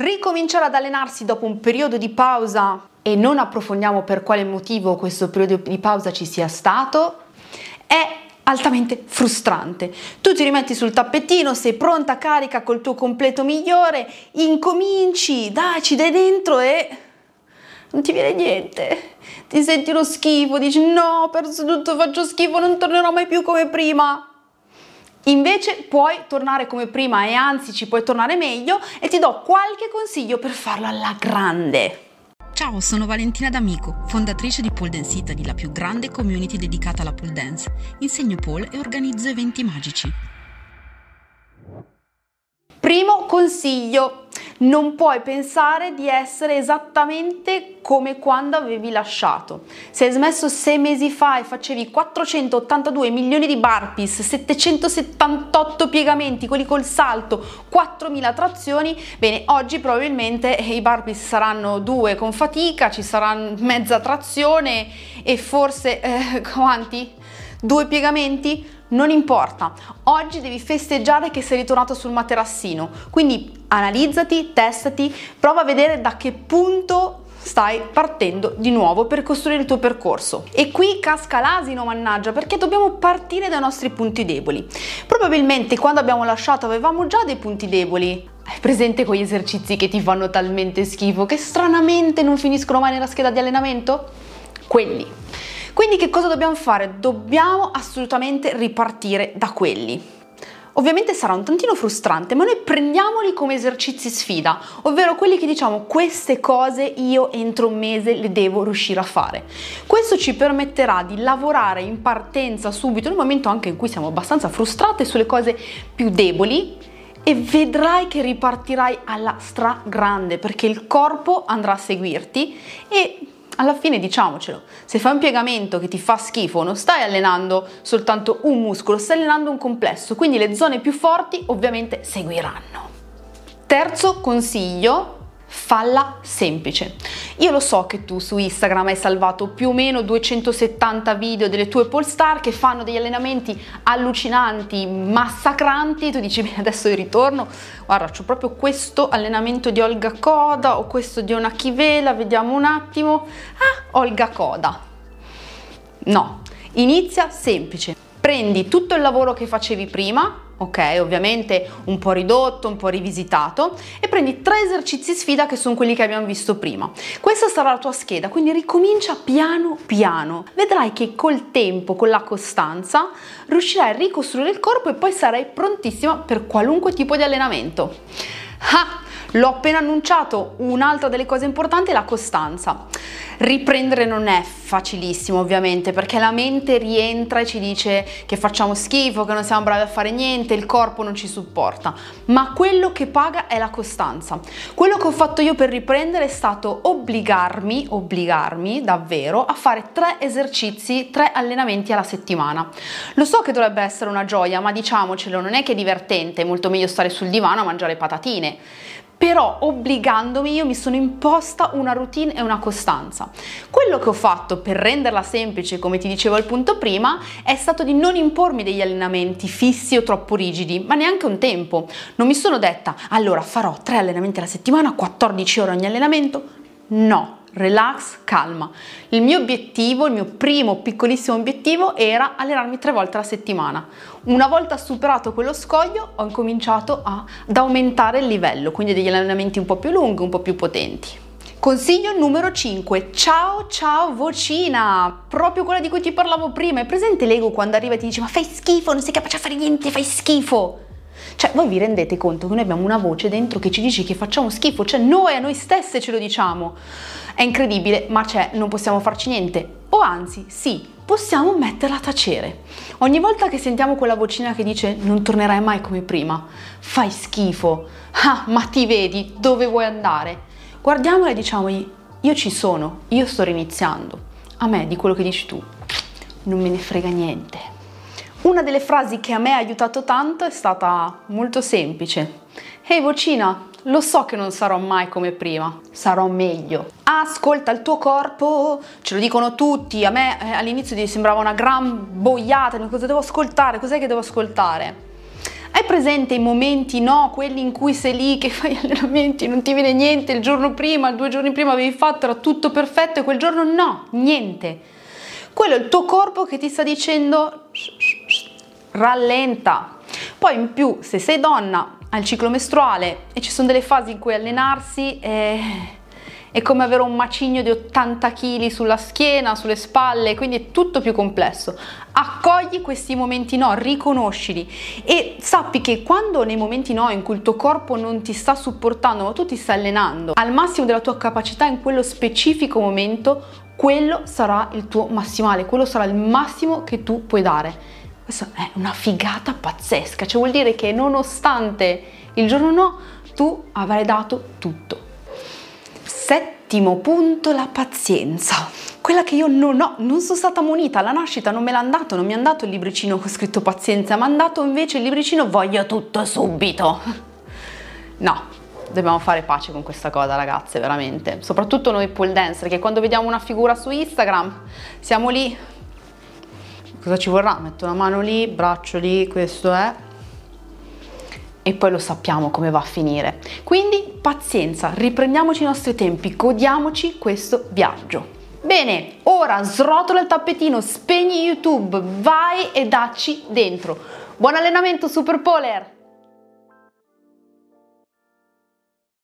ricominciare ad allenarsi dopo un periodo di pausa e non approfondiamo per quale motivo questo periodo di pausa ci sia stato, è altamente frustrante. Tu ti rimetti sul tappetino, sei pronta, carica col tuo completo migliore, incominci, dai, ci dai dentro e non ti viene niente. Ti senti lo schifo, dici no, ho perso tutto, faccio schifo, non tornerò mai più come prima. Invece puoi tornare come prima e anzi ci puoi tornare meglio e ti do qualche consiglio per farlo alla grande. Ciao, sono Valentina D'Amico, fondatrice di Pole Dance Italy, la più grande community dedicata alla pole dance. Insegno pole e organizzo eventi magici. Primo consiglio, non puoi pensare di essere esattamente come quando avevi lasciato. Se hai smesso sei mesi fa e facevi 482 milioni di burpees, 778 piegamenti, quelli col salto, 4000 trazioni, bene, oggi probabilmente i burpees saranno due con fatica, ci sarà mezza trazione e forse eh, quanti? Due piegamenti? Non importa, oggi devi festeggiare che sei ritornato sul materassino, quindi analizzati, testati, prova a vedere da che punto stai partendo di nuovo per costruire il tuo percorso. E qui casca l'asino, mannaggia, perché dobbiamo partire dai nostri punti deboli. Probabilmente quando abbiamo lasciato avevamo già dei punti deboli. Hai presente quegli esercizi che ti fanno talmente schifo che stranamente non finiscono mai nella scheda di allenamento? Quelli quindi che cosa dobbiamo fare? Dobbiamo assolutamente ripartire da quelli. Ovviamente sarà un tantino frustrante, ma noi prendiamoli come esercizi sfida, ovvero quelli che diciamo queste cose io entro un mese le devo riuscire a fare. Questo ci permetterà di lavorare in partenza subito, un momento anche in cui siamo abbastanza frustrate sulle cose più deboli e vedrai che ripartirai alla stragrande perché il corpo andrà a seguirti e alla fine diciamocelo, se fai un piegamento che ti fa schifo non stai allenando soltanto un muscolo, stai allenando un complesso, quindi le zone più forti ovviamente seguiranno. Terzo consiglio, falla semplice. Io lo so che tu su Instagram hai salvato più o meno 270 video delle tue polestar che fanno degli allenamenti allucinanti, massacranti, tu dici bene adesso io ritorno, guarda ho proprio questo allenamento di Olga Coda o questo di una Chivela, vediamo un attimo, ah Olga Coda. No, inizia semplice, prendi tutto il lavoro che facevi prima, ok? Ovviamente un po' ridotto, un po' rivisitato e prendi tre esercizi sfida che sono quelli che abbiamo visto prima. Questa sarà la tua scheda, quindi ricomincia piano piano. Vedrai che col tempo, con la costanza, riuscirai a ricostruire il corpo e poi sarai prontissima per qualunque tipo di allenamento. Ah, l'ho appena annunciato, un'altra delle cose importanti è la costanza. Riprendere non è facilissimo ovviamente perché la mente rientra e ci dice che facciamo schifo, che non siamo bravi a fare niente, il corpo non ci supporta, ma quello che paga è la costanza. Quello che ho fatto io per riprendere è stato obbligarmi, obbligarmi davvero a fare tre esercizi, tre allenamenti alla settimana. Lo so che dovrebbe essere una gioia, ma diciamocelo, non è che è divertente, è molto meglio stare sul divano a mangiare patatine però obbligandomi io mi sono imposta una routine e una costanza. Quello che ho fatto per renderla semplice, come ti dicevo al punto prima, è stato di non impormi degli allenamenti fissi o troppo rigidi, ma neanche un tempo. Non mi sono detta, allora farò tre allenamenti alla settimana, 14 ore ogni allenamento. No, relax, calma. Il mio obiettivo, il mio primo piccolissimo obiettivo era allenarmi tre volte alla settimana. Una volta superato quello scoglio ho incominciato a, ad aumentare il livello, quindi degli allenamenti un po' più lunghi, un po' più potenti. Consiglio numero 5. Ciao ciao vocina! Proprio quella di cui ti parlavo prima. È presente l'ego quando arriva e ti dice ma fai schifo, non sei capace a fare niente, fai schifo. Cioè, voi vi rendete conto che noi abbiamo una voce dentro che ci dice che facciamo schifo, cioè noi a noi stesse ce lo diciamo. È incredibile, ma c'è, non possiamo farci niente. O anzi, sì, possiamo metterla a tacere. Ogni volta che sentiamo quella vocina che dice non tornerai mai come prima, fai schifo, ah, ma ti vedi, dove vuoi andare? Guardiamola e diciamogli, io ci sono, io sto riniziando. A me di quello che dici tu non me ne frega niente. Una delle frasi che a me ha aiutato tanto è stata molto semplice. Ehi hey, vocina, lo so che non sarò mai come prima, sarò meglio. Ascolta il tuo corpo, ce lo dicono tutti, a me eh, all'inizio sembrava una gran boiata, cosa devo ascoltare, cos'è che devo ascoltare? Hai presente i momenti, no? Quelli in cui sei lì che fai allenamenti, non ti viene niente, il giorno prima, due giorni prima avevi fatto, era tutto perfetto e quel giorno no, niente. Quello è il tuo corpo che ti sta dicendo rallenta. Poi in più, se sei donna, hai il ciclo mestruale e ci sono delle fasi in cui allenarsi è, è come avere un macigno di 80 kg sulla schiena, sulle spalle, quindi è tutto più complesso. Accogli questi momenti no, riconoscili e sappi che quando nei momenti no in cui il tuo corpo non ti sta supportando, ma tu ti stai allenando al massimo della tua capacità in quello specifico momento, quello sarà il tuo massimale, quello sarà il massimo che tu puoi dare. Questa è una figata pazzesca, cioè vuol dire che nonostante il giorno no, tu avrai dato tutto. Settimo punto, la pazienza. Quella che io non ho, non sono stata munita alla nascita, non me l'ha dato, non mi hanno dato il libricino con scritto pazienza, mi hanno dato invece il libricino voglio tutto subito. No, dobbiamo fare pace con questa cosa ragazze, veramente. Soprattutto noi pole dancer, che quando vediamo una figura su Instagram siamo lì, cosa ci vorrà? Metto una mano lì, braccio lì, questo è e poi lo sappiamo come va a finire. Quindi pazienza, riprendiamoci i nostri tempi, godiamoci questo viaggio. Bene, ora srotola il tappetino, spegni YouTube, vai e dacci dentro. Buon allenamento Super Polar!